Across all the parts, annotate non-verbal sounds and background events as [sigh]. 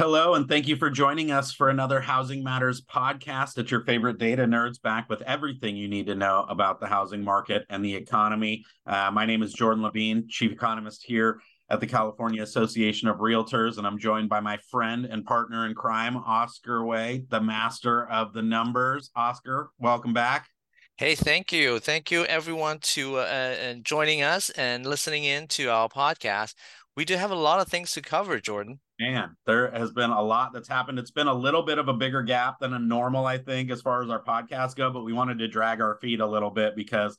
Hello, and thank you for joining us for another Housing Matters podcast. It's your favorite data nerds back with everything you need to know about the housing market and the economy. Uh, my name is Jordan Levine, Chief Economist here at the California Association of Realtors, and I'm joined by my friend and partner in crime, Oscar Wei, the master of the numbers. Oscar, welcome back. Hey, thank you. Thank you, everyone, to uh, joining us and listening in to our podcast. We do have a lot of things to cover, Jordan man, there has been a lot that's happened. It's been a little bit of a bigger gap than a normal, I think, as far as our podcast go, but we wanted to drag our feet a little bit because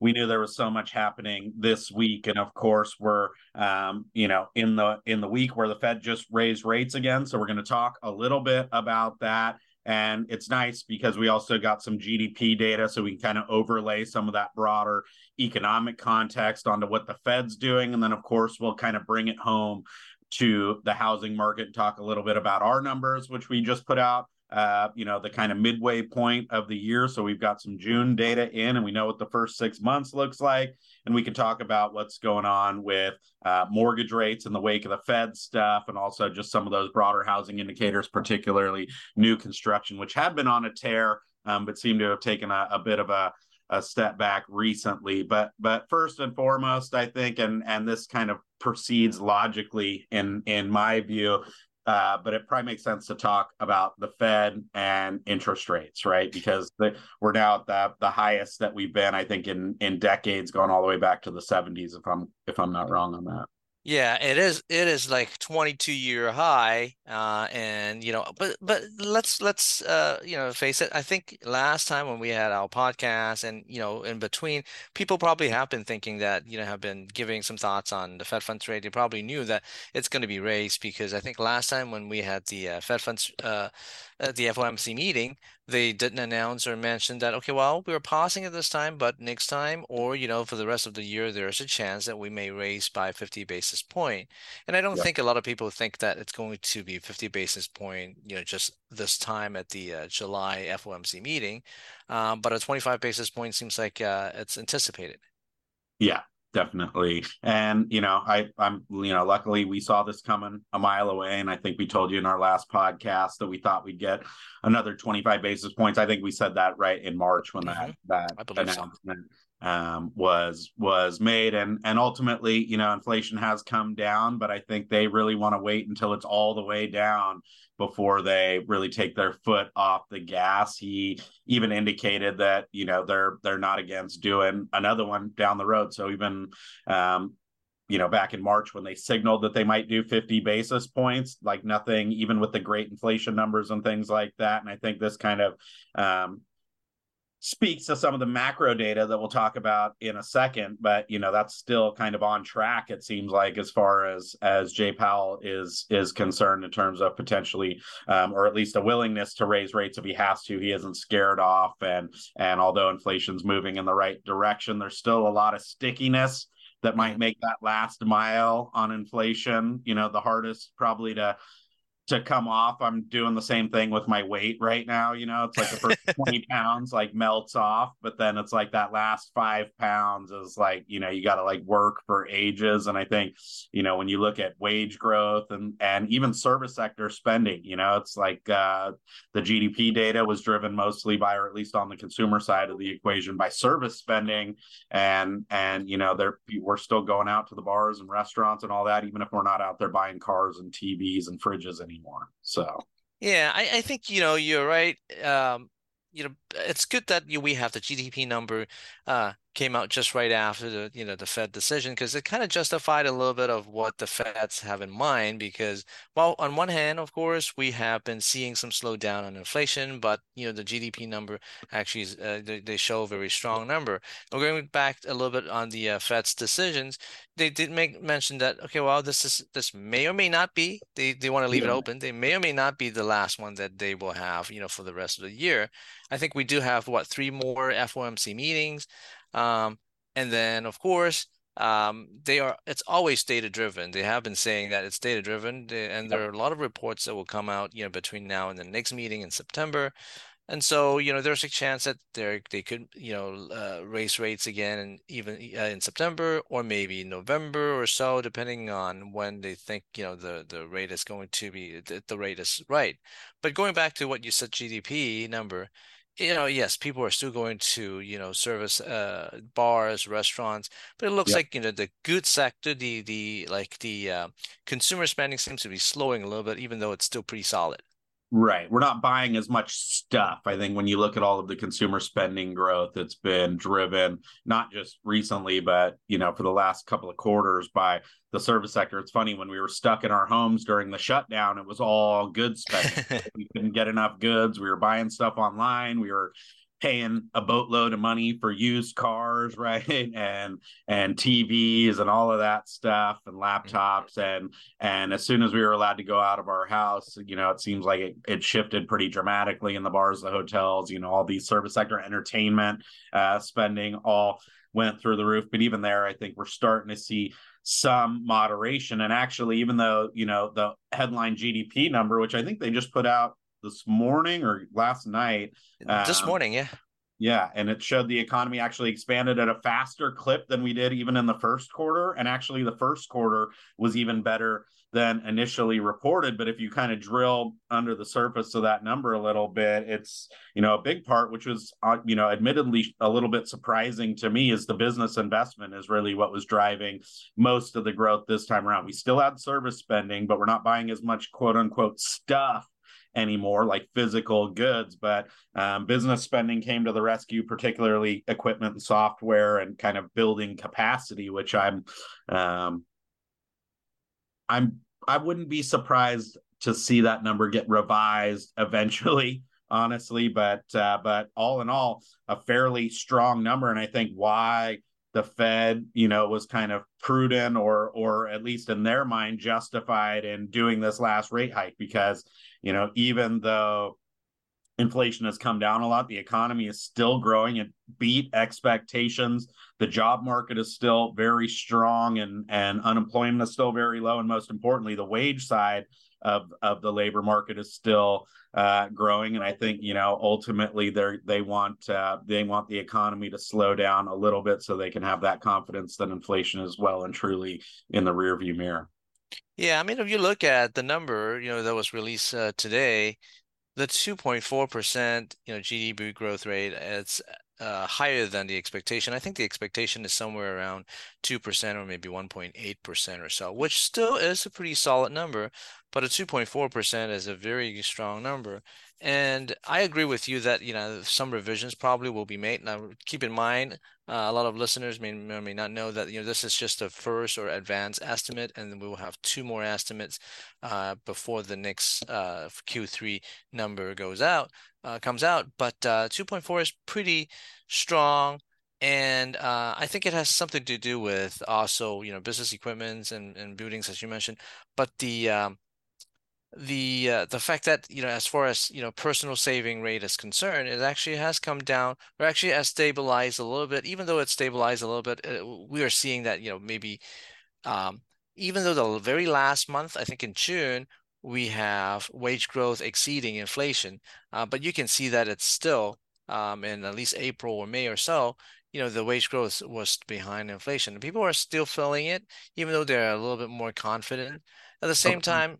we knew there was so much happening this week. And of course, we're um, you know, in the in the week where the Fed just raised rates again. So we're going to talk a little bit about that. And it's nice because we also got some GDP data, so we can kind of overlay some of that broader economic context onto what the Fed's doing. And then, of course, we'll kind of bring it home to the housing market and talk a little bit about our numbers, which we just put out. Uh, you know, the kind of midway point of the year. So we've got some June data in, and we know what the first six months looks like. And we can talk about what's going on with uh, mortgage rates in the wake of the Fed stuff, and also just some of those broader housing indicators, particularly new construction, which had been on a tear, um, but seem to have taken a, a bit of a a step back recently. But but first and foremost, I think, and and this kind of proceeds logically in in my view. Uh, but it probably makes sense to talk about the Fed and interest rates, right? Because the, we're now at the the highest that we've been, I think, in in decades, going all the way back to the 70s, if I'm if I'm not wrong on that. Yeah, it is. It is like 22 year high, uh, and you know, but but let's let's uh, you know face it. I think last time when we had our podcast, and you know, in between, people probably have been thinking that you know have been giving some thoughts on the Fed funds rate. They probably knew that it's going to be raised because I think last time when we had the uh, Fed funds uh, at the FOMC meeting, they didn't announce or mention that, okay, well, we are pausing at this time, but next time, or, you know, for the rest of the year, there's a chance that we may raise by 50 basis point. And I don't think a lot of people think that it's going to be 50 basis point, you know, just this time at the uh, July FOMC meeting. Um, but a 25 basis point seems like uh, it's anticipated. Yeah, definitely. And you know i i'm you know luckily we saw this coming a mile away and i think we told you in our last podcast that we thought we'd get another 25 basis points. I think we said that right in march when mm-hmm. that that announcement so um, was was made. And and ultimately you know inflation has come down but i think they really want to wait until it's all the way down before they really take their foot off the gas. He even indicated that you know they're they're not against doing another one down the road. So even um, you know back in march when they signaled that they might do 50 basis points like nothing even with the great inflation numbers and things like that. And i think this kind of um, speaks to some of the macro data that we'll talk about in a second but you know that's still kind of on track it seems like as far as as jay powell is is concerned in terms of potentially um, or at least a willingness to raise rates if he has to. He isn't scared off and and although inflation's moving in the right direction there's still a lot of stickiness that might make that last mile on inflation you know the hardest probably to to come off. I'm doing the same thing with my weight right now. You know, it's like the first [laughs] 20 pounds like melts off, but then it's like that last five pounds is like, you know, you got to like work for ages. And I think, you know, when you look at wage growth and, and even service sector spending, you know, it's like uh, the GDP data was driven mostly by, or at least on the consumer side of the equation, by service spending. And, and, you know, there we're still going out to the bars and restaurants and all that, even if we're not out there buying cars and TVs and fridges anymore anymore. So yeah, I, I think you know you're right. Um, you know, it's good that you, we have the GDP number uh, came out just right after the you know the Fed decision because it kind of justified a little bit of what the Feds have in mind because well on one hand of course we have been seeing some slowdown on inflation but you know the GDP number actually is, uh, they, they show a very strong number. We're going back a little bit on the uh, Fed's decisions they did make mention that okay well this is this may or may not be they they want to leave yeah. it open they may or may not be the last one that they will have you know for the rest of the year. I think we do have what three more FOMC meetings. Um, And then, of course, um, they are it's always data driven. They have been saying that it's data driven, and there are a lot of reports that will come out, you know, between now and the next meeting in September. And so, you know, there's a chance that they they could, you know, uh, raise rates again, and even uh, in September or maybe November or so, depending on when they think, you know, the the rate is going to be the, the rate is right. But going back to what you said, GDP number, you know, yes, people are still going to, you know, service uh, bars, restaurants, but it looks yep. like, you know, the good sector, the the like the uh, consumer spending seems to be slowing a little bit, even though it's still pretty solid. Right. We're not buying as much stuff. I think when you look at all of the consumer spending growth, it's been driven not just recently, but you know, for the last couple of quarters by the service sector. It's funny when we were stuck in our homes during the shutdown, it was all goods spending. [laughs] we couldn't get enough goods. We were buying stuff online. We were paying a boatload of money for used cars, [laughs] right? And and TVs and all of that stuff and laptops and and as soon as we were allowed to go out of our house, you know, it seems like it, it shifted pretty dramatically in the bars, the hotels, you know, all these service sector entertainment uh, spending all went through the roof. But even there, I think we're starting to see some moderation. And actually, even though, you know, the headline GDP number, which I think they just put out this morning or last night. This um, morning, yeah. Yeah, and it showed the economy actually expanded at a faster clip than we did even in the first quarter. And actually, the first quarter was even better than initially reported. But if you kind of drill under the surface of that number a little bit, it's, you know, a big part, which was, uh, you know, admittedly a little bit surprising to me, is the business investment is really what was driving most of the growth this time around. We still had service spending, but we're not buying as much quote unquote stuff anymore, like physical goods. But um, business spending came to the rescue, particularly equipment and software and kind of building capacity, which I'm, um, I'm, I wouldn't be surprised to see that number get revised eventually [laughs] honestly but uh, but all in all a fairly strong number and i think why the Fed, you know, was kind of prudent or or at least in their mind justified in doing this last rate hike because, you know, even though inflation has come down a lot, the economy is still growing. It beat expectations. The job market is still very strong and and unemployment is still very low and most importantly, the wage side of of the labor market is still uh, growing, and I think you know ultimately they they want uh, they want the economy to slow down a little bit so they can have that confidence that inflation is well and truly in the rearview mirror. Yeah, I mean, if you look at the number, you know, that was released uh, today, the 2.4% you know GDP growth rate, it's uh, higher than the expectation. I think the expectation is somewhere around 2% or maybe 1.8% or so, which still is a pretty solid number, but a 2.4% is a very strong number. And I agree with you that, you know, some revisions probably will be made. Now, keep in mind, uh, a lot of listeners may or may not know that, you know, this is just a first or advanced estimate, and we will have two more estimates uh, before the next uh, Q3 number goes out, uh, comes out. But uh, 2.4 is pretty strong. And uh, I think it has something to do with also, you know, business equipments and, and buildings, as you mentioned. But the um, the uh, the fact that you know as far as you know personal saving rate is concerned it actually has come down or actually has stabilized a little bit. Even though it's stabilized a little bit uh, we are seeing that you know maybe um, even though the very last month i think in june we have wage growth exceeding inflation uh, but you can see that it's still um, in at least april or may or so you know the wage growth was behind inflation. People are still feeling it even though they're a little bit more confident. At the same time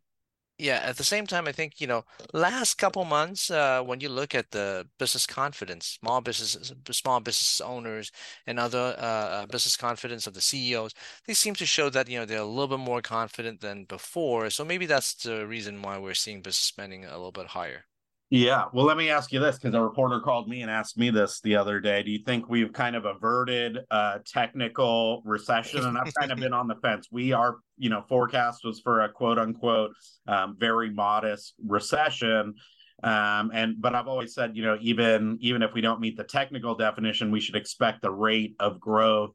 yeah, at the same time, I think, you know, last couple months, uh, when you look at the business confidence, small businesses, small business owners and other uh business confidence of the CEOs, they seem to show that, you know, they're a little bit more confident than before. So maybe that's the reason why we're seeing business spending a little bit higher. Yeah. Well, let me ask you this because a reporter called me and asked me this the other day. Do you think we've kind of averted a technical recession? And I've [laughs] kind of been on the fence. We are, you know, forecast was for a quote unquote um, very modest recession. Um, and but I've always said, you know, even even if we don't meet the technical definition, we should expect the rate of growth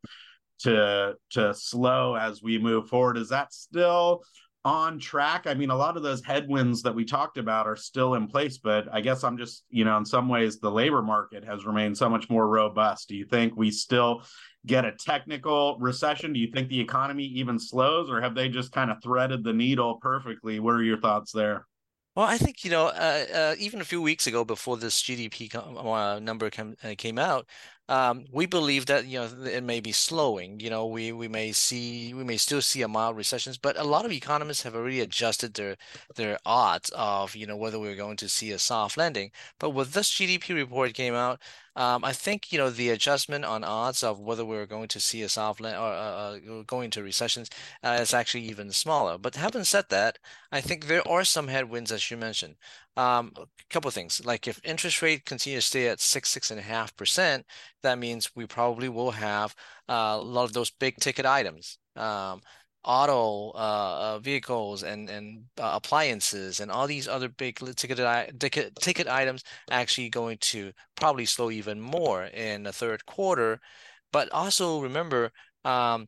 to to slow as we move forward. Is that still on track? I mean, a lot of those headwinds that we talked about are still in place, but I guess I'm just, you know, in some ways, the labor market has remained so much more robust. Do you think we still get a technical recession? Do you think the economy even slows, or have they just kind of threaded the needle perfectly? What are your thoughts there? Well, I think, you know, uh, uh, even a few weeks ago before this GDP uh, number came, uh, came out, um, we believe that you know it may be slowing. You know, we we may see we may still see a mild recession, but a lot of economists have already adjusted their their odds of you know whether we're going to see a soft landing. But with this GDP report came out, um, I think you know the adjustment on odds of whether we're going to see a soft land or uh, uh going to recessions uh, is actually even smaller. But having said that, I think there are some headwinds as you mentioned. Um, a couple of things like if interest rate continues to stay at six six and a half percent, that means we probably will have uh, a lot of those big ticket items, um, auto uh, uh, vehicles and and uh, appliances and all these other big ticket ticket ticket items actually going to probably slow even more in the third quarter. But also remember, um,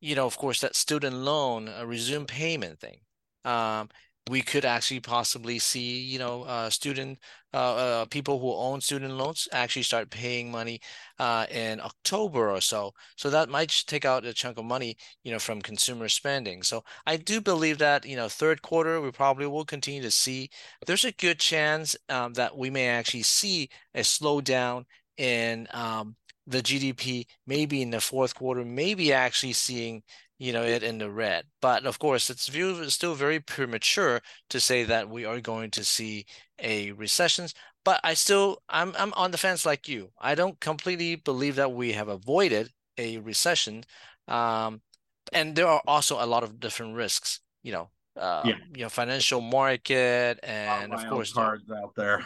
you know, of course, that student loan uh, resume payment thing. Um, we could actually possibly see, you know, uh, student uh, uh, people who own student loans actually start paying money uh, in October or so. So that might take out a chunk of money, you know, from consumer spending. So I do believe that, you know, third quarter we probably will continue to see. There's a good chance um, that we may actually see a slowdown in um, the GDP, maybe in the fourth quarter, maybe actually seeing you know it in the red. But of course it's view is still very premature to say that we are going to see a recession. But i still i'm i'm on the fence like you. I don't completely believe that we have avoided a recession. Um, and there are also a lot of different risks you know uh, yeah. you know financial market and of course cards out there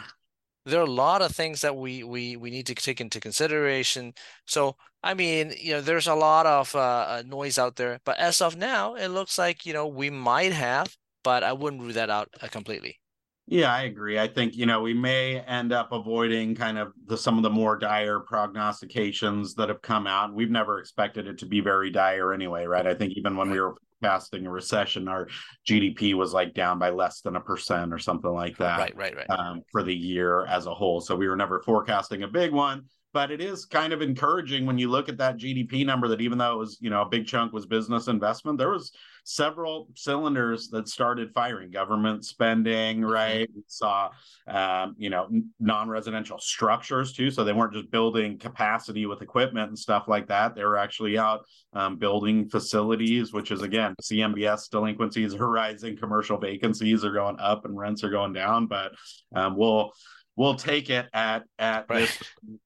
there are a lot of things that we we we need to take into consideration. So I mean, you know, there's a lot of uh, uh, noise out there, but as of now, it looks like you know we might have, but I wouldn't rule that out uh, completely. Yeah, I agree. I think you know we may end up avoiding kind of the some of the more dire prognostications that have come out. We've never expected it to be very dire anyway, right? I think even when we were forecasting a recession, our GDP was like down by less than a percent or something like that. Right, right, right. Um, for the year as a whole. So we were never forecasting a big one but it is kind of encouraging when you look at that GDP number that even though it was, you know, a big chunk was business investment, there was several cylinders that started firing government spending, mm-hmm. right? We saw, um, you know, non residential structures too. So they weren't just building capacity with equipment and stuff like that. They were actually out um, building facilities, which is again, CMBS delinquencies are rising, commercial vacancies are going up, and rents are going down. But um, we'll we'll take it at at right. this.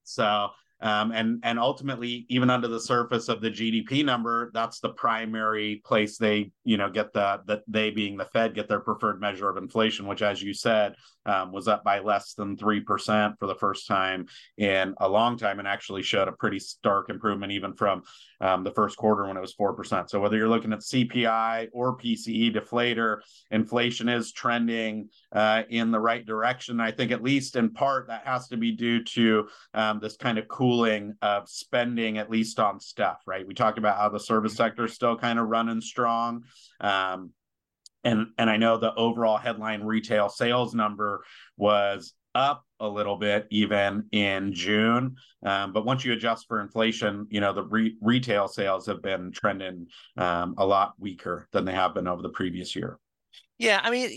So um, and and ultimately, even under the surface of the GDP number, that's the primary place they, you know, get the that they being the Fed get their preferred measure of inflation, which, as you said, um, was up by less than three percent for the first time in a long time, and actually showed a pretty stark improvement even from um, the first quarter when it was four percent. So whether you're looking at CPI or PCE deflator, inflation is trending uh, in the right direction. I think at least in part that has to be due to um, this kind of cooling of spending, at least on stuff, right? We talked about how the service mm-hmm. sector is still kind of running strong. Um, and, and I know the overall headline retail sales number was up a little bit even in June. Um, but once you adjust for inflation, you know, the re- retail sales have been trending um, a lot weaker than they have been over the previous year. Yeah, I mean,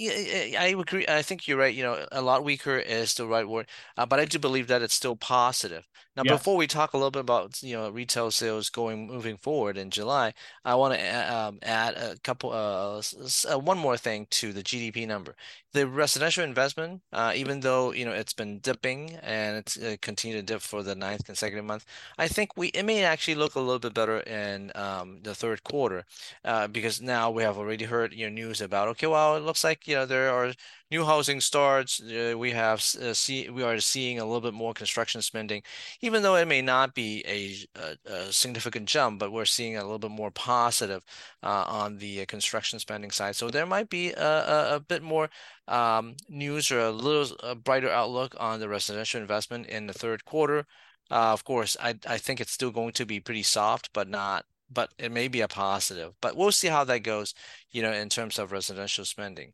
I agree. I think you're right. You know, a lot weaker is the right word, uh, but I do believe that it's still positive. Now, yes. before we talk a little bit about you know retail sales going moving forward in July, I want to um, add a couple, uh, uh, one more thing to the GDP number. The residential investment, uh, even though you know it's been dipping and it's uh, continued to dip for the ninth consecutive month, I think we it may actually look a little bit better in um, the third quarter, uh, because now we have already heard you know news about okay, well it looks like you know there are new housing starts. Uh, we have uh, see we are seeing a little bit more construction spending, even though it may not be a, a, a significant jump, but we're seeing a little bit more positive uh, on the construction spending side. So there might be a, a, a bit more um, news or a little brighter outlook on the residential investment in the third quarter. Uh, of course, I I think it's still going to be pretty soft, but not but it may be a positive. But we'll see how that goes, you know, in terms of residential spending.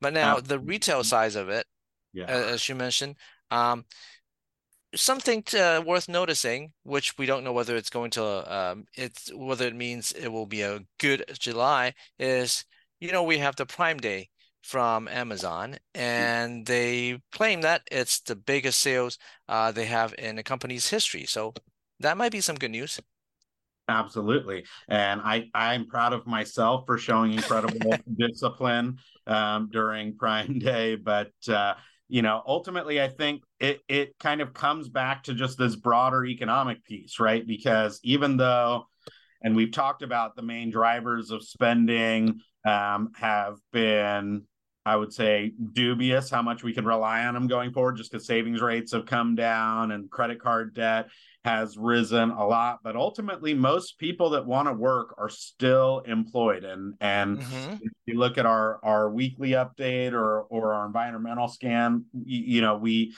But now the retail size of it, yeah. as you mentioned, um, something to, worth noticing, which we don't know whether it's going to, um, it's whether it means it will be a good July, is you know we have the Prime Day from Amazon, and they claim that it's the biggest sales uh, they have in the company's history. So that might be some good news. Absolutely, and I I'm proud of myself for showing incredible [laughs] discipline um, during Prime Day, but. Uh, you know ultimately i think it it kind of comes back to just this broader economic piece right because even though and we've talked about the main drivers of spending um, have been I would say dubious how much we can rely on them going forward, just because savings rates have come down and credit card debt has risen a lot. But ultimately, most people that want to work are still employed. And and mm-hmm. if you look at our our weekly update or or our environmental scan, you, you know we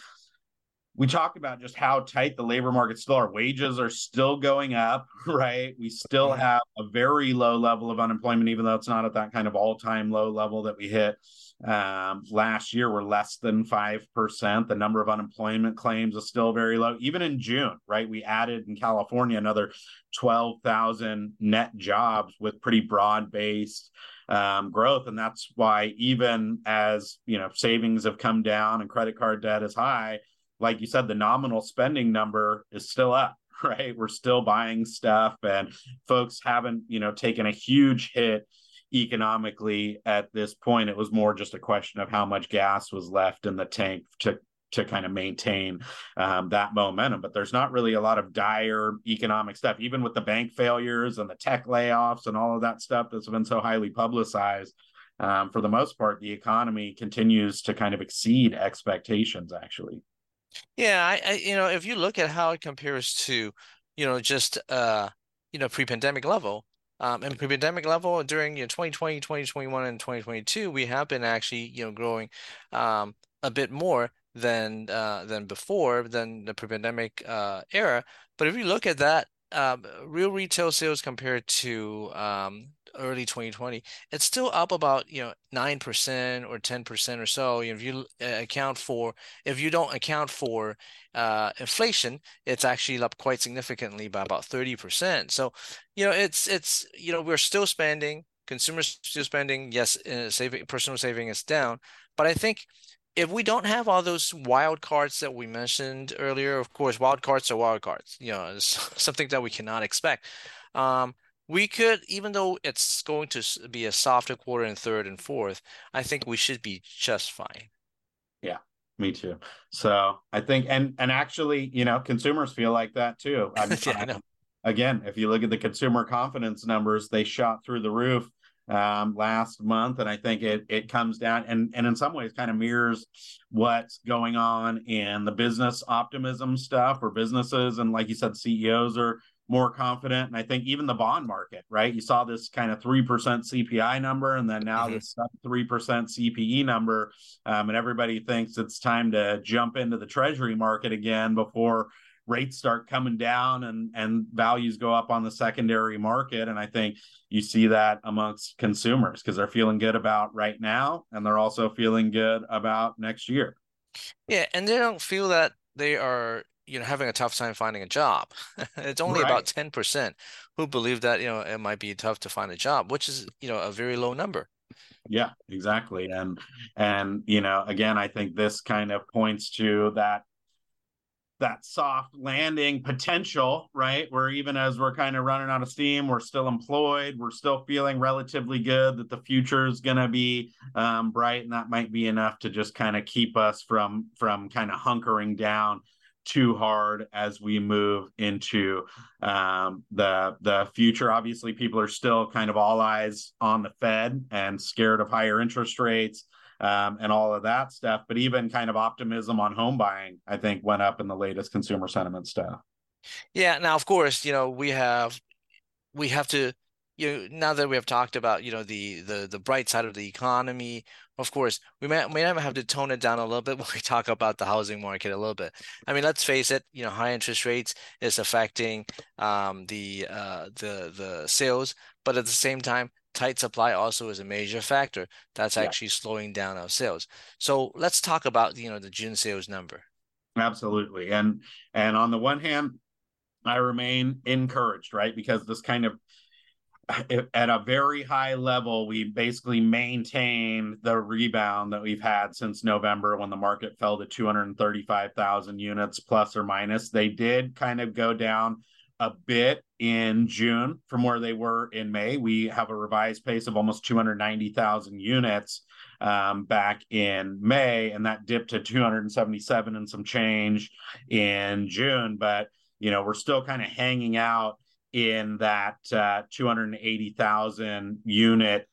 we talked about just how tight the labor market still are. Wages are still going up, [laughs] right? We still have a very low level of unemployment, even though it's not at that kind of all time low level that we hit um, last year. We're less than 5%. The number of unemployment claims is still very low. Even in June, right? We added in California another 12,000 net jobs with pretty broad based um, growth. And that's why, even as you know, savings have come down and credit card debt is high like you said, the nominal spending number is still up, [laughs] right? We're still buying stuff, and folks haven't, you know, taken a huge hit economically at this point. It was more just a question of how much gas was left in the tank to to kind of maintain um, that momentum. But there's not really a lot of dire economic stuff, even with the bank failures and the tech layoffs and all of that stuff that's been so highly publicized. Um, for the most part, the economy continues to kind of exceed expectations, actually. Yeah, I, I, you know, if you look at how it compares to, you know, just uh, you know, pre-pandemic level, um, and pre-pandemic level during you know 2020, 2021, and 2022, we have been actually, you know, growing um a bit more than uh than before than the pre-pandemic uh era. But if you look at that, um, real retail sales compared to um early 2020, it's still up about, you know, 9% or 10% or so. If you uh, account for, if you don't account for uh, inflation, it's actually up quite significantly by about 30%. So, you know, it's, it's, you know, we're still spending, consumers still spending. Yes, uh, saving, personal saving is down. But I think if we don't have all those wild cards that we mentioned earlier, of course, wild cards are wild cards. You know, [laughs] it's something that we cannot expect. Um, we could, even though it's going to be a softer quarter in third and fourth, I think we should be just fine. Yeah, me too. So I think, and and actually, you know, consumers feel like that too. [laughs] Yeah, I know. Again, if you look at the consumer confidence numbers, they shot through the roof um, last month, and I think it it comes down and and in some ways kind of mirrors what's going on in the business optimism stuff or businesses, and like you said, CEOs are more confident. And I think even the bond market, right? You saw this kind of 3% CPI number and then now mm-hmm. this 3% CPE number. Um, and everybody thinks it's time to jump into the treasury market again before rates start coming down and and values go up on the secondary market. And i think you see that amongst consumers because they're feeling good about right now and they're also feeling good about next year. Yeah and they don't feel that they are you know having a tough time finding a job. [laughs] It's only right. about 10% who believe that you know it might be tough to find a job which is you know a very low number. Yeah exactly. And and you know again i think this kind of points to that that soft landing potential right where even as we're kind of running out of steam we're still employed we're still feeling relatively good that the future is going to be um, bright and that might be enough to just kind of keep us from from kind of hunkering down too hard as we move into um, the the future. Obviously, people are still kind of all eyes on the Fed and scared of higher interest rates um, and all of that stuff. But even kind of optimism on home buying, I think, went up in the latest consumer sentiment stuff. Yeah. Now, of course, you know we have we have to you know, now that we have talked about you know the the the bright side of the economy of course we may may have to tone it down a little bit [laughs] when we talk about the housing market a little bit i mean let's face it you know high interest rates is affecting um, the uh, the the sales but at the same time tight supply also is a major factor that's yeah. actually slowing down our sales so let's talk about you know the june sales number absolutely and and on the one hand i remain encouraged right because this kind of at a very high level, we basically maintained the rebound that we've had since November when the market fell to 235,000 units plus or minus. They did kind of go down a bit in June from where they were in May. We have a revised pace of almost 290,000 units um, back in May, and that dipped to 277 and some change in June. But, you know, we're still kind of hanging out in that uh, 280,000 unit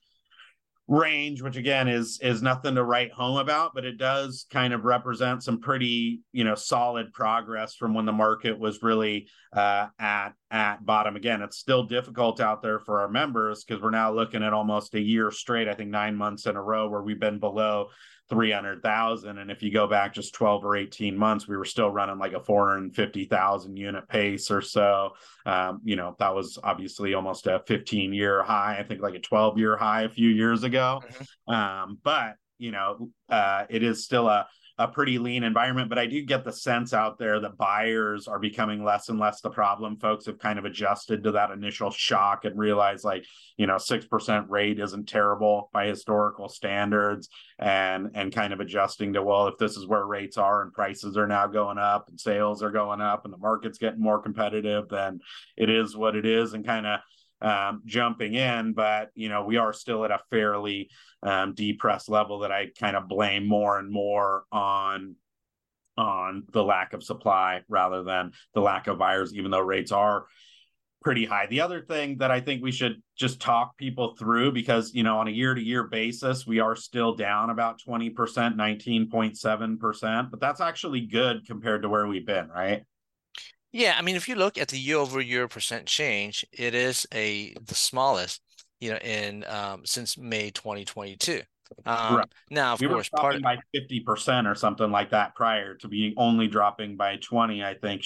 range which again is is nothing to write home about but it does kind of represent some pretty you know solid progress from when the market was really uh, at at bottom. Again it's still difficult out there for our members because we're now looking at almost a year straight i think nine months in a row where we've been below 300,000. And if you go back just 12 or 18 months, we were still running like a 450,000 unit pace or so. Um, you know, that was obviously almost a 15 year high, I think like a 12 year high a few years ago. Mm-hmm. Um, but, you know, uh, it is still a, a pretty lean environment, but I do get the sense out there that buyers are becoming less and less the problem. Folks have kind of adjusted to that initial shock and realized like, you know, 6% rate isn't terrible by historical standards and and kind of adjusting to well, if this is where rates are and prices are now going up and sales are going up and the market's getting more competitive, then it is what it is and kind of um, jumping in, but you know we are still at a fairly um, depressed level that I kind of blame more and more on on the lack of supply rather than the lack of buyers, even though rates are pretty high. The other thing that I think we should just talk people through because, you know, on a year to year basis, we are still down about 20%, 19.7%, but that's actually good compared to where we've been, right? Yeah, I mean, if you look at the year-over-year percent change, it is a the smallest, you know, in um, since May 2022. Um, right. Now, of we course, were part of, by 50% or something like that prior to being only dropping by 20. I think,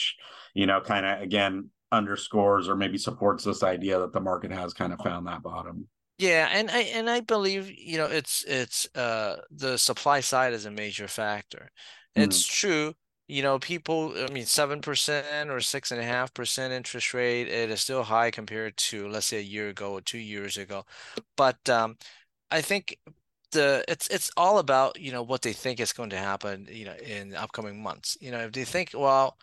you know, kind of again underscores or maybe supports this idea that the market has kind of found that bottom. Yeah, and I and I believe you know it's it's uh the supply side is a major factor. It's mm. true you know, people, I mean, 7% or 6.5% interest rate, it is still high compared to, let's say, a year ago or two years ago. But um, I think the it's it's all about, you know, what they think is going to happen, you know, in the upcoming months. You know, if they think, well,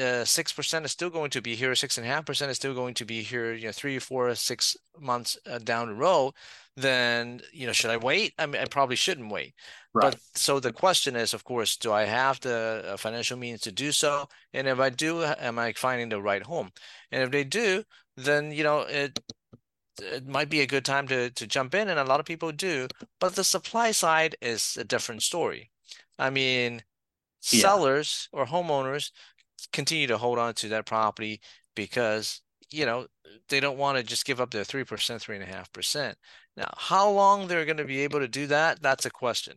uh, six percent is still going to be here, six and a half percent is still going to be here, you know, three, four, six months uh, down the road, then you know should i wait? I mean i probably shouldn't wait. Right. but so the question is of course do i have the uh, financial means to do so? And if i do am i finding the right home? And if they do then you know it it might be a good time to to jump in and a lot of people do but the supply side is a different story. I mean yeah. sellers or homeowners continue to hold on to that property because you know they don't want to just give up their 3% 3.5% now, how long they're going to be able to do that? That's a question.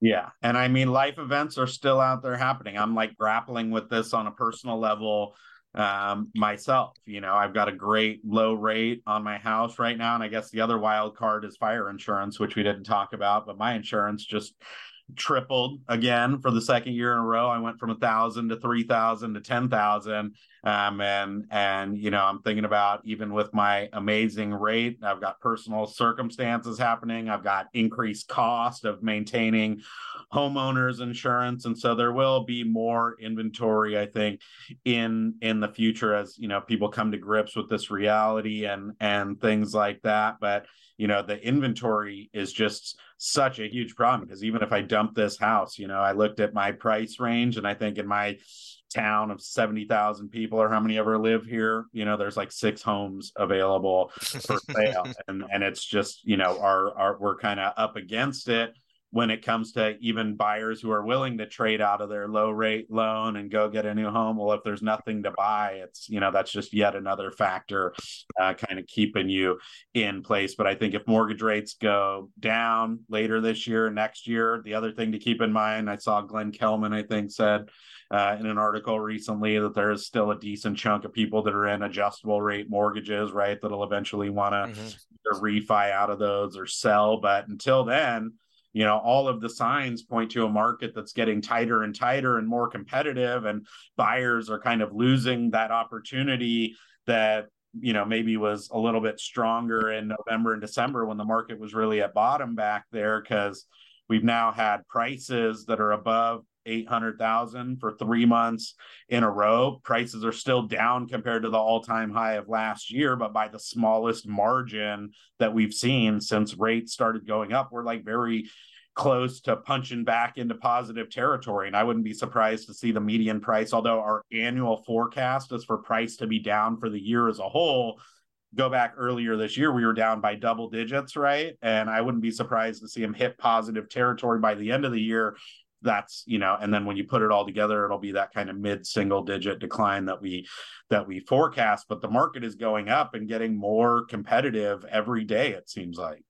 Yeah, and I mean, life events are still out there happening. I'm like grappling with this on a personal level um, myself. You know, I've got a great low rate on my house right now, and I guess the other wild card is fire insurance, which we didn't talk about. But my insurance just tripled again for the second year in a row. I went from a thousand to three thousand to ten thousand. Um, and and you know, I'm thinking about even with my amazing rate, I've got personal circumstances happening. I've got increased cost of maintaining homeowners insurance, and so there will be more inventory, I think, in in the future as you know people come to grips with this reality and and things like that. But you know, the inventory is just such a huge problem because even if I dump this house, you know, I looked at my price range and I think in my town of 70,000 people or how many ever live here, you know, there's like six homes available for sale. [laughs] And and it's just, you know, our our we're kind of up against it when it comes to even buyers who are willing to trade out of their low rate loan and go get a new home well if there's nothing to buy it's you know that's just yet another factor uh, kind of keeping you in place but i think if mortgage rates go down later this year next year the other thing to keep in mind i saw glenn kelman i think said uh, in an article recently that there is still a decent chunk of people that are in adjustable rate mortgages, right? That'll eventually want to mm-hmm. refi out of those or sell. But until then, you know all of the signs point to a market that's getting tighter and tighter and more competitive and buyers are kind of losing that opportunity that you know maybe was a little bit stronger in November and December when the market was really at bottom back there because we've now had prices that are above 800,000 for 3 months in a row prices are still down compared to the all-time high of last year but by the smallest margin that we've seen since rates started going up we're like very close to punching back into positive territory and I wouldn't be surprised to see the median price although our annual forecast is for price to be down for the year as a whole go back earlier this year, we were down by double digits, right? And I wouldn't be surprised to see them hit positive territory by the end of the year that's you know and then when you put it all together it'll be that kind of mid single digit decline that we that we forecast but the market is going up and getting more competitive every day it seems like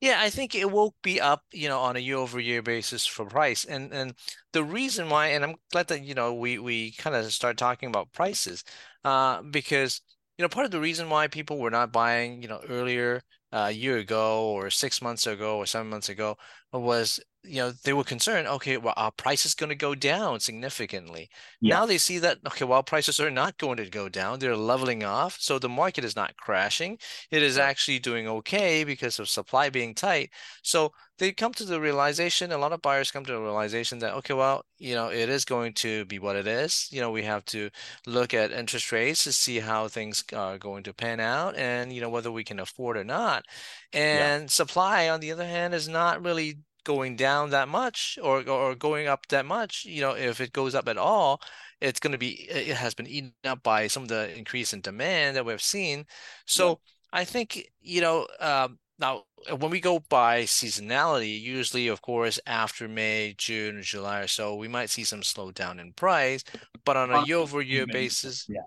yeah, I think it will be up, you know, on a year over year basis for price. And and the reason why, and I'm glad that, you know, we we kind of start talking about prices, uh, because, you know, part of the reason why people were not buying, you know, earlier uh, a year ago or six months ago or seven months ago was you know they were concerned okay well our price is going to go down significantly yeah. now they see that okay well prices are not going to go down they're leveling off so the market is not crashing it is actually doing okay because of supply being tight so they come to the realization a lot of buyers come to the realization that okay well you know it is going to be what it is you know we have to look at interest rates to see how things are going to pan out and you know whether we can afford or not and yeah. supply on the other hand is not really going down that much or or going up that much, you know, if it goes up at all, it's going to be it has been eaten up by some of the increase in demand that we've seen. So yeah. I think you know um, now when we go by seasonality, usually of course after May, June, July or so, we might see some slowdown in price, but on a year over year basis, yeah.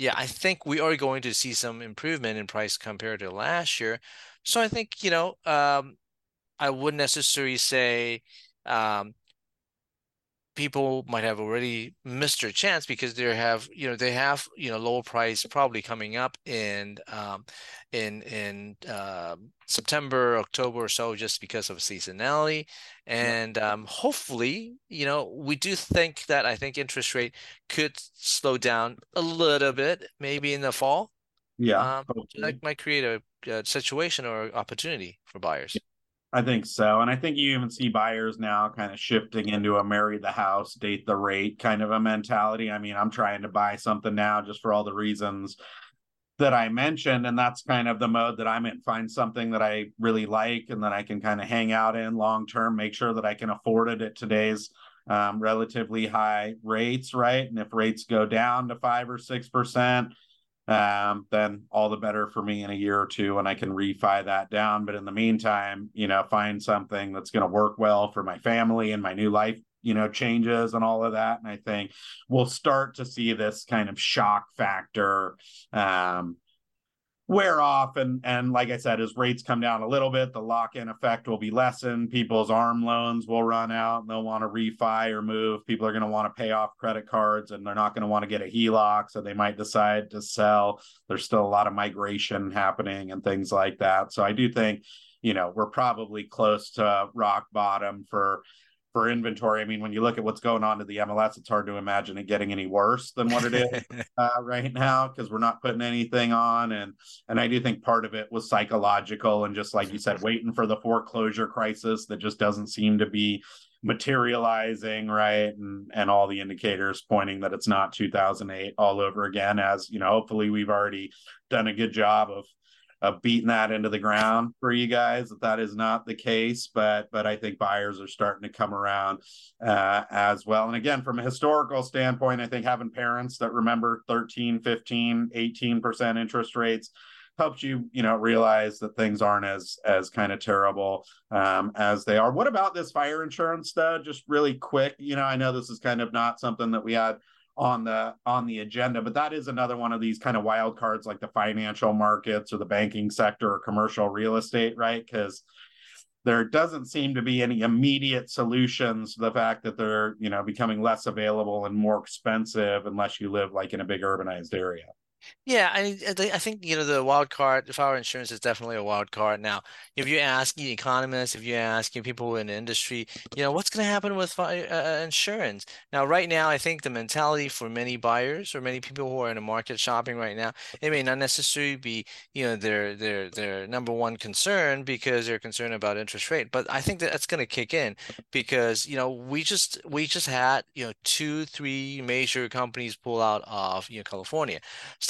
Yeah, I think we are going to see some improvement in price compared to last year. So I think, you know, um, I wouldn't necessarily say um, people might have already missed their chance because they have you know they have you know lower price probably coming up in um, in in uh, September October or so just because of seasonality. And um, hopefully you know we do think that I think interest rate could slow down a little bit maybe in the fall yeah um, that might create a, a situation or opportunity for buyers I think so. And I think you even see buyers now kind of shifting into a marry the house, date the rate kind of a mentality. I mean, I'm trying to buy something now just for all the reasons that I mentioned. And that's kind of the mode that I'm in. Find something that I really like and that I can kind of hang out in long term, make sure that I can afford it at today's um, relatively high rates, right? And if rates go down to five or six percent, um, then all the better for me in a year or two and I can refi that down. But in the meantime, you know, find something that's going to work well for my family and my new life, you know, changes and all of that. And I think we'll start to see this kind of shock factor um, wear off and and like i said as rates come down a little bit the lock-in effect will be lessened. People's arm loans will run out and they'll want to refi or move. People are going to want to pay off credit cards and they're not going to want to get a heloc so they might decide to sell. There's still a lot of migration happening and things like that. So i do think you know we're probably close to rock bottom for for inventory. I mean, when you look at what's going on to the MLS, it's hard to imagine it getting any worse than what it is [laughs] uh, right now because we're not putting anything on. And and I do think part of it was psychological and just like you said, waiting for the foreclosure crisis that just doesn't seem to be materializing right and and all the indicators pointing that it's not 2008 all over again as you know hopefully we've already done a good job of of beating that into the ground for you guys that that is not the case but but i think buyers are starting to come around uh, as well. And again from a historical standpoint i think having parents that remember 13 15 18% interest rates helps you you know realize that things aren't as as kind of terrible um, as they are. What about this fire insurance though? Just really quick you know i know this is kind of not something that we had on the on the agenda but that is another one of these kind of wild cards like the financial markets or the banking sector or commercial real estate right? Because there doesn't seem to be any immediate solutions to the fact that they're you know becoming less available and more expensive unless you live like in a big urbanized area yeah, I I think you know the wild card, the fire insurance is definitely a wild card. Now, if you ask economists, if you ask people in the industry, you know what's going to happen with fire uh, uh, insurance. Now, right now, I think the mentality for many buyers or many people who are in the market shopping right now, it may not necessarily be you know their their their number one concern because they're concerned about interest rate. But I think that that's going to kick in because you know we just we just had you know two three major companies pull out of you know California.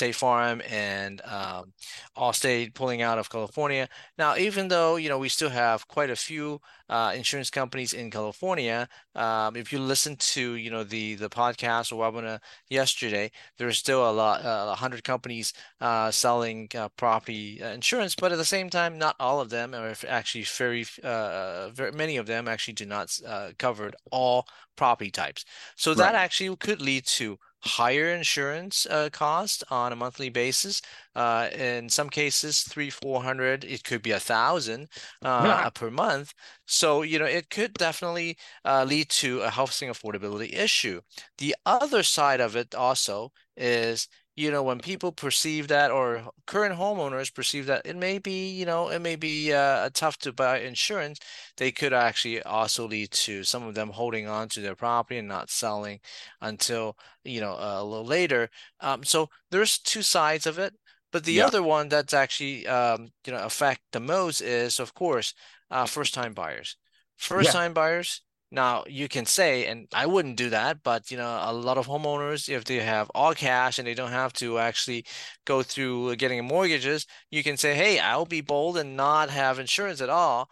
State Farm and um, Allstate pulling out of California. Now, even though you know we still have quite a few uh, insurance companies in California, um, if you listen to you know the the podcast or webinar yesterday, there's still a lot, uh, a uh, hundred companies uh, selling uh, property uh, insurance, but at the same time, not all of them, or actually very, very many of them actually do not cover all property types. So right. that actually could lead to higher insurance uh, cost on a monthly basis. Uh, in some cases, three, four hundred. It could be a thousand uh, yeah. [laughs] per month. So you know, it could definitely uh, lead to a housing affordability issue. The other side of it also is you know, when people perceive that or current homeowners perceive that it may be, you know, it may be uh, tough to buy insurance, they could actually also lead to some of them holding on to their property and not selling until, you know, a little later. Um, so there's two sides of it. But the yeah. other one that's actually, um, you know, affect the most is, of course, uh, first time buyers. First time yeah. buyers, now you can say, and I wouldn't do that, but you know, a lot of homeowners, if they have all cash and they don't have to actually go through getting mortgages, you can say, "Hey, I'll be bold and not have insurance at all."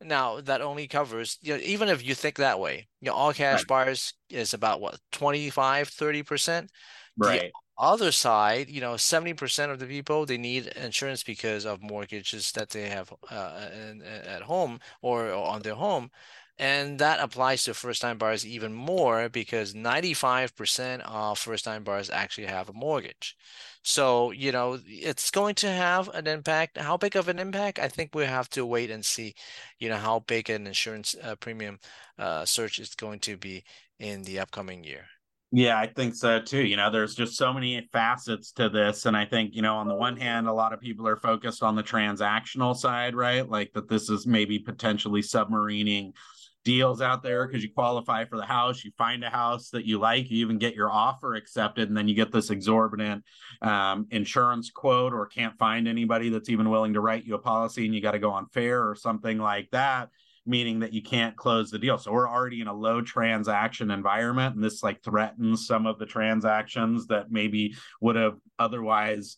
Now that only covers, you know, even if you think that way, you know, all cash right. buyers is about what 25, 30 percent. Right. The other side, you know, 70% of the people they need insurance because of mortgages that they have uh, in, at home or, or on their home. And that applies to first time buyers even more because 95% of first time buyers actually have a mortgage. So, you know, it's going to have an impact. How big of an impact? I think we have to wait and see, you know, how big an insurance uh, premium uh, surge is going to be in the upcoming year. Yeah, I think so too. You know, there's just so many facets to this. And I think, you know, on the one hand, a lot of people are focused on the transactional side, right? Like that this is maybe potentially submarining deals out there because you qualify for the house you find a house that you like you even get your offer accepted and then you get this exorbitant um, insurance quote or can't find anybody that's even willing to write you a policy and you got to go on fair or something like that meaning that you can't close the deal. So we're already in a low transaction environment and this like threatens some of the transactions that maybe would have otherwise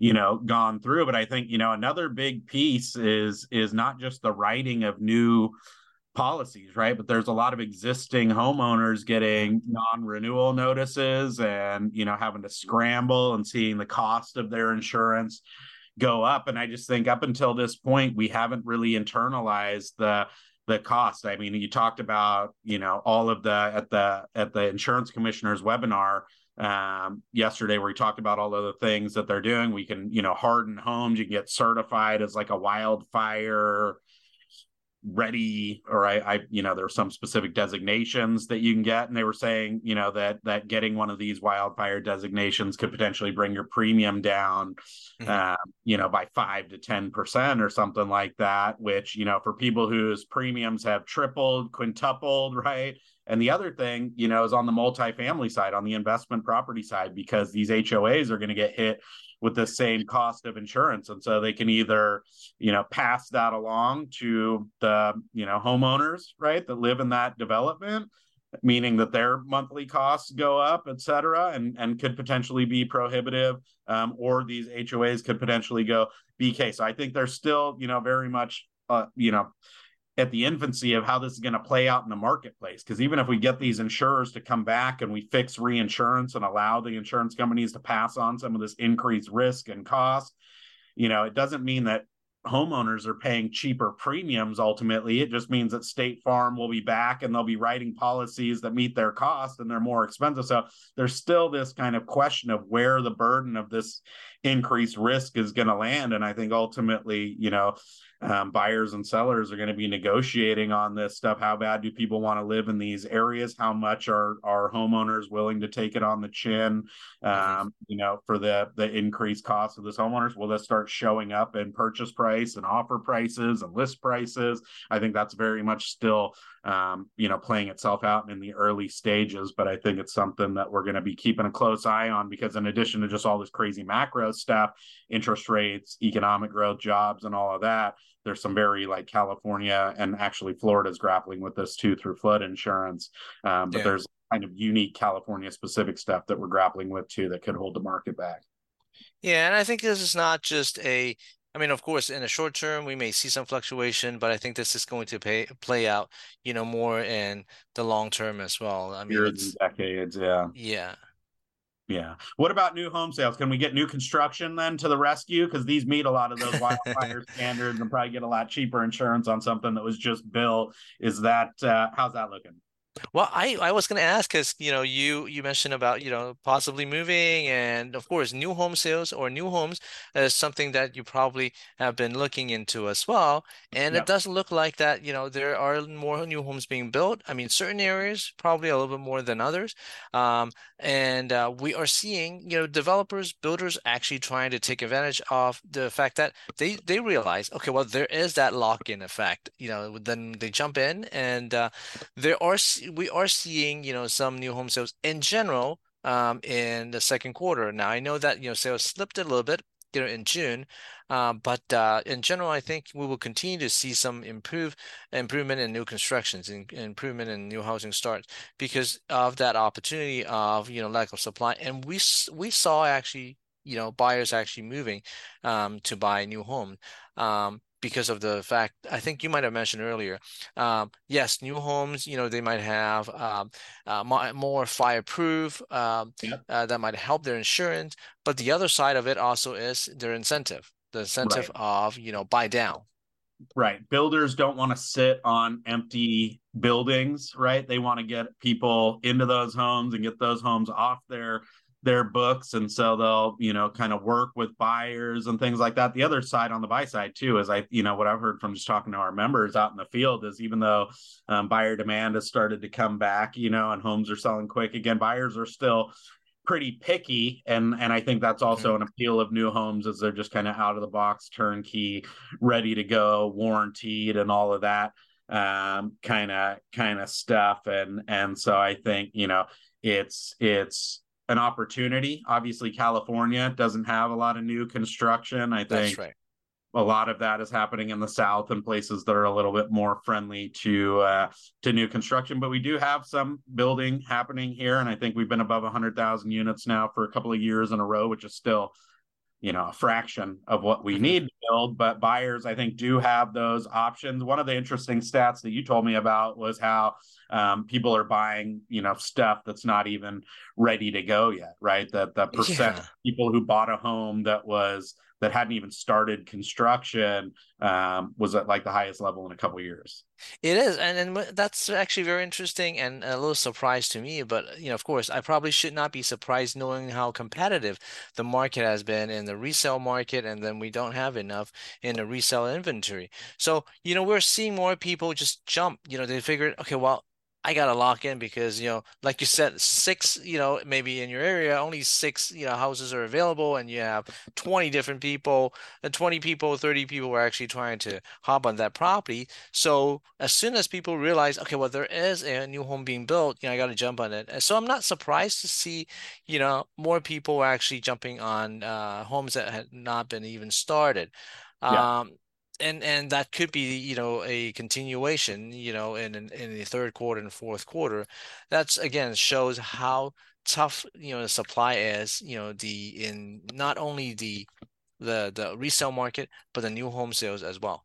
you know gone through. But i think you know another big piece is is not just the writing of new policies, right? But there's a lot of existing homeowners getting non-renewal notices and you know having to scramble and seeing the cost of their insurance go up. And I just think up until this point, we haven't really internalized the the cost. I mean, you talked about you know all of the at the at the insurance commissioner's webinar um, yesterday where we talked about all of the things that they're doing. We can you know harden homes. You can get certified as like a wildfire ready or I, I you know there are some specific designations that you can get and they were saying you know that that getting one of these wildfire designations could potentially bring your premium down mm-hmm. uh, you know by five to ten percent or something like that which you know for people whose premiums have tripled quintupled [laughs] right and the other thing, you know, is on the multifamily side, on the investment property side, because these HOAs are going to get hit with the same cost of insurance. And so they can either, you know, pass that along to the, you know, homeowners, right, that live in that development, meaning that their monthly costs go up, et cetera, and, and could potentially be prohibitive. Um, or these HOAs could potentially go BK. So I think there's still, you know, very much, uh, you know, at the infancy of how this is going to play out in the marketplace. Because even if we get these insurers to come back and we fix reinsurance and allow the insurance companies to pass on some of this increased risk and cost, you know, it doesn't mean that homeowners are paying cheaper premiums ultimately. It just means that state farm will be back and they'll be writing policies that meet their cost and they're more expensive. So there's still this kind of question of where the burden of this increased risk is going to land. And i think ultimately you know um, buyers and sellers are going to be negotiating on this stuff. How bad do people want to live in these areas? How much are are homeowners willing to take it on the chin? Um. You know, for the the increased cost of this homeowners, will this start showing up in purchase price and offer prices and list prices? I think that's very much still um, you know, playing itself out in the early stages. But I think it's something that we're going to be keeping a close eye on because, in addition to just all this crazy macro stuff, interest rates, economic growth, jobs, and all of that, there's some very like California and actually Florida's grappling with this too through flood insurance. Um, but yeah. there's kind of unique California specific stuff that we're grappling with too that could hold the market back. Yeah, and I think this is not just a I mean, of course, in the short term, we may see some fluctuation, but I think this is going to pay, play out, you know, more in the long term as well. I mean, Years decades, yeah, yeah, yeah. What about new home sales? Can we get new construction then to the rescue? Because these meet a lot of those wildfire [laughs] standards and probably get a lot cheaper insurance on something that was just built. Is that uh, how's that looking? Well, I, I was going to ask because you know you you mentioned about you know possibly moving and of course new home sales or new homes is something that you probably have been looking into as well. And it doesn't look like that you know there are more new homes being built. I mean, certain areas probably a little bit more than others. Um, and uh, we are seeing you know developers, builders actually trying to take advantage of the fact that they they realize okay, well there is that lock in effect. You know, then they jump in and uh, there are we are seeing, you know, some new home sales in general um, in the second quarter. Now, I know that, you know, sales slipped a little bit, you know, in June, uh, but uh, in general, I think we will continue to see some improve improvement in new constructions and improvement in new housing starts because of that opportunity of you know lack of supply. And we we saw actually you know buyers actually moving um, to buy a new home. Um, because of the fact I think you might have mentioned earlier. Um, yes, new homes, you know, they might have um, uh, more fireproof. Um, yep. uh, that might help their insurance, but the other side of it also is their incentive, the incentive right. of you know buy down. Right. Builders don't want to sit on empty buildings, right? They want to get people into those homes and get those homes off their their books and so they'll you know kind of work with buyers and things like that. The other side on the buy side too is i you know what i've heard from just talking to our members out in the field is even though um, buyer demand has started to come back you know and homes are selling quick again buyers are still pretty picky. And and i think that's also mm-hmm. an appeal of new homes is they're just kind of out of the box turnkey ready to go warranted and all of that um kind of kind of stuff. And and so i think you know it's it's an opportunity. Obviously, California doesn't have a lot of new construction. I think right. a lot of that is happening in the South and places that are a little bit more friendly to uh, to new construction. But we do have some building happening here, and I think we've been above 100,000 units now for a couple of years in a row, which is still you know a fraction of what we mm-hmm. need to build but buyers i think do have those options one of the interesting stats that you told me about was how um, people are buying you know stuff that's not even ready to go yet right that the percent yeah. people who bought a home that was that hadn't even started construction um, was at like the highest level in a couple years. It is, and and that's actually very interesting and a little surprise to me. But you know, of course, I probably should not be surprised knowing how competitive the market has been in the resale market, and then we don't have enough in the resale inventory. So you know, we're seeing more people just jump. You know, they figured, okay, well, I gotta lock in because you know, like you said, six, you know, maybe in your area, only six, you know, houses are available, and you have twenty different people, and twenty people, thirty people are actually trying to hop on that property. So as soon as people realize, okay, well, there is a new home being built, you know, I got to jump on it. And so I'm not surprised to see, you know, more people actually jumping on uh, homes that had not been even started. Yeah. Um, and and that could be you know a continuation you know in in, the third quarter and fourth quarter. That's again shows how tough you know the supply is you know the in not only the the the resale market but the new home sales as well.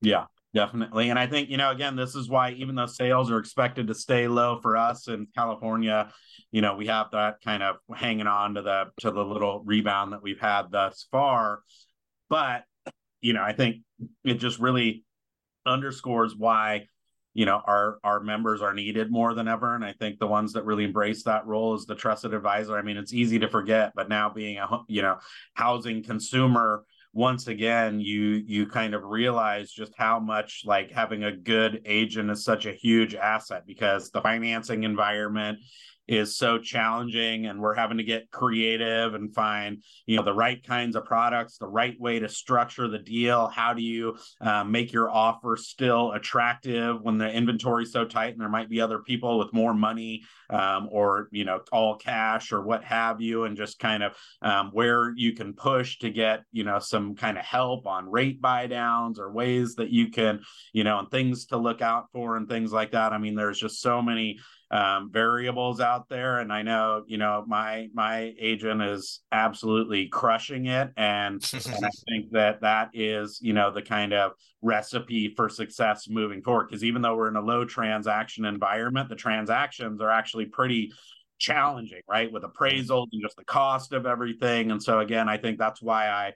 Yeah definitely. And i think you know again this is why even though sales are expected to stay low for us in california you know we have that kind of hanging on to the to the little rebound that we've had thus far. But you know, I think it just really underscores why you know our our members are needed more than ever. And i think the ones that really embrace that role is the trusted advisor i mean it's easy to forget but now being a you know housing consumer once again you you kind of realize just how much like having a good agent is such a huge asset because the financing environment is so challenging and we're having to get creative and find you know the right kinds of products the right way to structure the deal. How do you uh, make your offer still attractive when the inventory is so tight and there might be other people with more money um, or you know all cash or what have you and just kind of um, where you can push to get you know some kind of help on rate buy downs or ways that you can you know and things to look out for and things like that? I mean there's just so many um, variables out there and i know you know my my agent is absolutely crushing it and, [laughs] and i think that that is you know the kind of recipe for success moving forward because even though we're in a low transaction environment the transactions are actually pretty challenging right? With appraisals and just the cost of everything and so again i think that's why i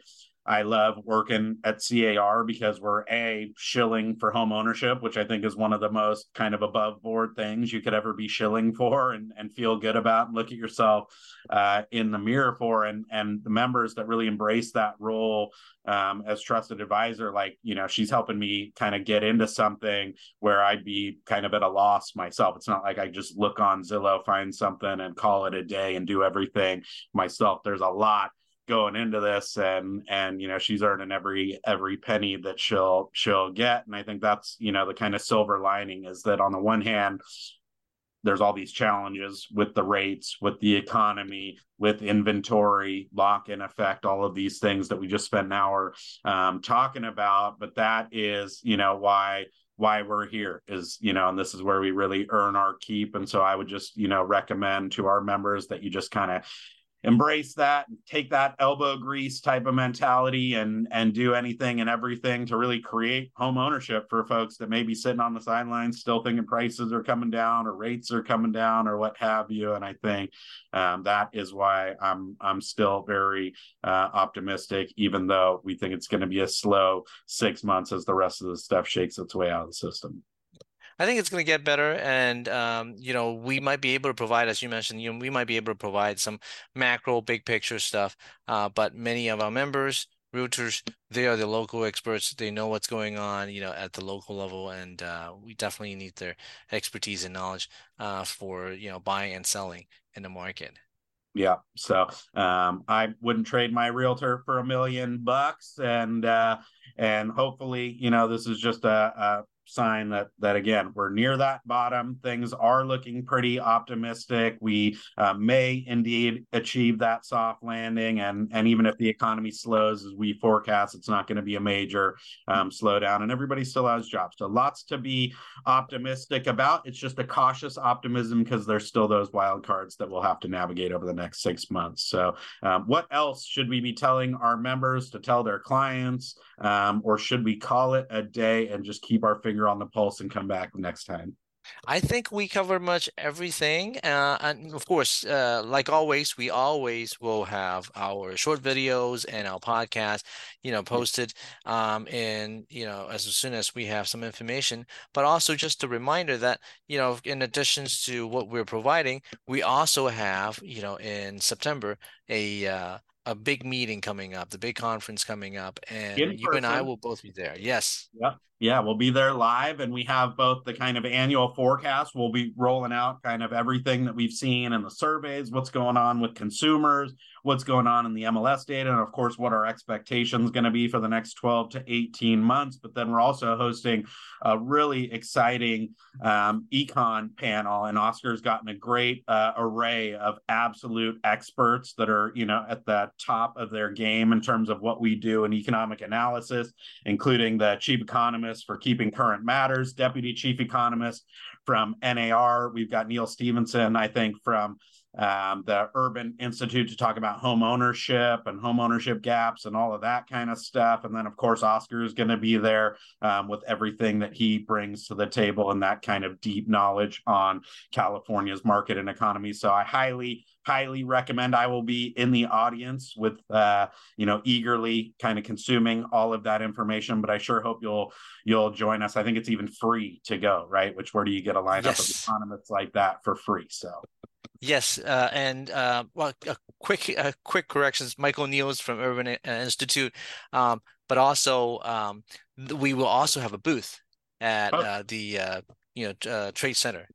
I love working at CAR because we're a shilling for home ownership, which I think is one of the most kind of above board things you could ever be shilling for and, and feel good about and look at yourself uh, in the mirror for. And and the members that really embrace that role um, as trusted advisor, like you know, she's helping me kind of get into something where I'd be kind of at a loss myself. It's not like I just look on Zillow, find something, and call it a day and do everything myself. There's a lot going into this and and you know she's earning every every penny that she'll she'll get. And i think that's you know the kind of silver lining is that on the one hand there's all these challenges with the rates with the economy with inventory lock in effect all of these things that we just spent an hour um, talking about. But that is you know why why we're here is you know and this is where we really earn our keep. And so i would just you know recommend to our members that you just kind of embrace that and take that elbow grease type of mentality and and do anything and everything to really create home ownership for folks that may be sitting on the sidelines still thinking prices are coming down or rates are coming down or what have you. And i think um, that is why i'm i'm still very uh, optimistic even though we think it's going to be a slow six months as the rest of the stuff shakes its way out of the system I think it's going to get better, and um, you know, we might be able to provide, as you mentioned, you know, we might be able to provide some macro, big picture stuff. Uh, but many of our members, realtors, they are the local experts. They know what's going on, you know, at the local level, and uh, we definitely need their expertise and knowledge uh, for you know buying and selling in the market. Yeah, so um, I wouldn't trade my realtor for a million bucks, and uh, and hopefully, you know, this is just a, a sign that that again we're near that bottom. Things are looking pretty optimistic. We uh, may indeed achieve that soft landing and and even if the economy slows as we forecast it's not going to be a major um, slowdown. And everybody still has jobs. So lots to be optimistic about. It's just a cautious optimism because there's still those wild cards that we'll have to navigate over the next six months. So um, what else should we be telling our members to tell their clients um, or should we call it a day and just keep our fingers finger on the pulse and come back next time. I think we covered much everything. Uh, and of course, uh, like always, we always will have our short videos and our podcast, you know, posted. Um, and, you know, as soon as we have some information, but also just a reminder that, you know, in addition to what we're providing, we also have, you know, in September, a, uh, a big meeting coming up, the big conference coming up, and you and I will both be there. Yes. Yeah. Yeah, we'll be there live, and we have both the kind of annual forecast. We'll be rolling out kind of everything that we've seen in the surveys, what's going on with consumers, what's going on in the MLS data, and of course, what our expectations going to be for the next 12 to 18 months. But then we're also hosting a really exciting um, econ panel, and Oscar's gotten a great uh, array of absolute experts that are, you know, at the top of their game in terms of what we do in economic analysis, including the chief economist for Keeping Current Matters, deputy chief economist from NAR. We've got Neil Stevenson, I think, from um, the Urban Institute to talk about home ownership and home ownership gaps and all of that kind of stuff. And then, of course, Oscar is going to be there um, with everything that he brings to the table and that kind of deep knowledge on California's market and economy. So I highly highly recommend i will be in the audience with uh you know eagerly kind of consuming all of that information but i sure hope you'll you'll join us i think it's even free to go right which where do you get a lineup yes. of economists like that for free so Yes, uh, and uh, well, a quick, uh, quick corrections. Michael Neal from Urban uh, Institute, um, but also um, we will also have a booth at oh. Uh, the uh, you know trade center.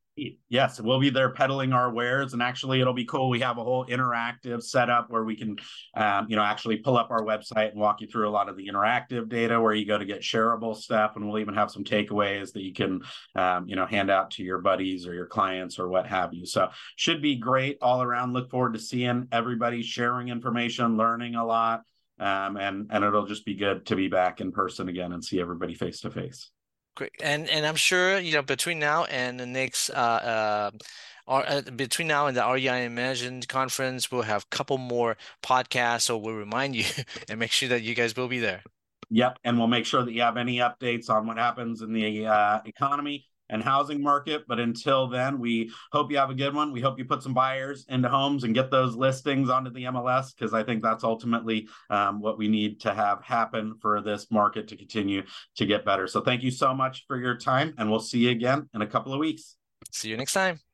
Yes, we'll be there peddling our wares, and actually, it'll be cool. We have a whole interactive setup where we can, um, you know, actually pull up our website and walk you through a lot of the interactive data where you go to get shareable stuff, and we'll even have some takeaways that you can, um, you know, hand out to your buddies or your clients or what have you. So, should be great all around. Look forward to seeing everybody sharing information, learning a lot, um, and and it'll just be good to be back in person again and see everybody face to face. Great, and and I'm sure you know between now and the next uh, uh, uh between now and the REimagine conference, we'll have a couple more podcasts. So we'll remind you [laughs] and make sure that you guys will be there. Yep, and we'll make sure that you have any updates on what happens in the uh, economy and housing market. But until then, we hope you have a good one. We hope you put some buyers into homes and get those listings onto the MLS because I think that's ultimately um, what we need to have happen for this market to continue to get better. So thank you so much for your time, and we'll see you again in a couple of weeks. See you next time.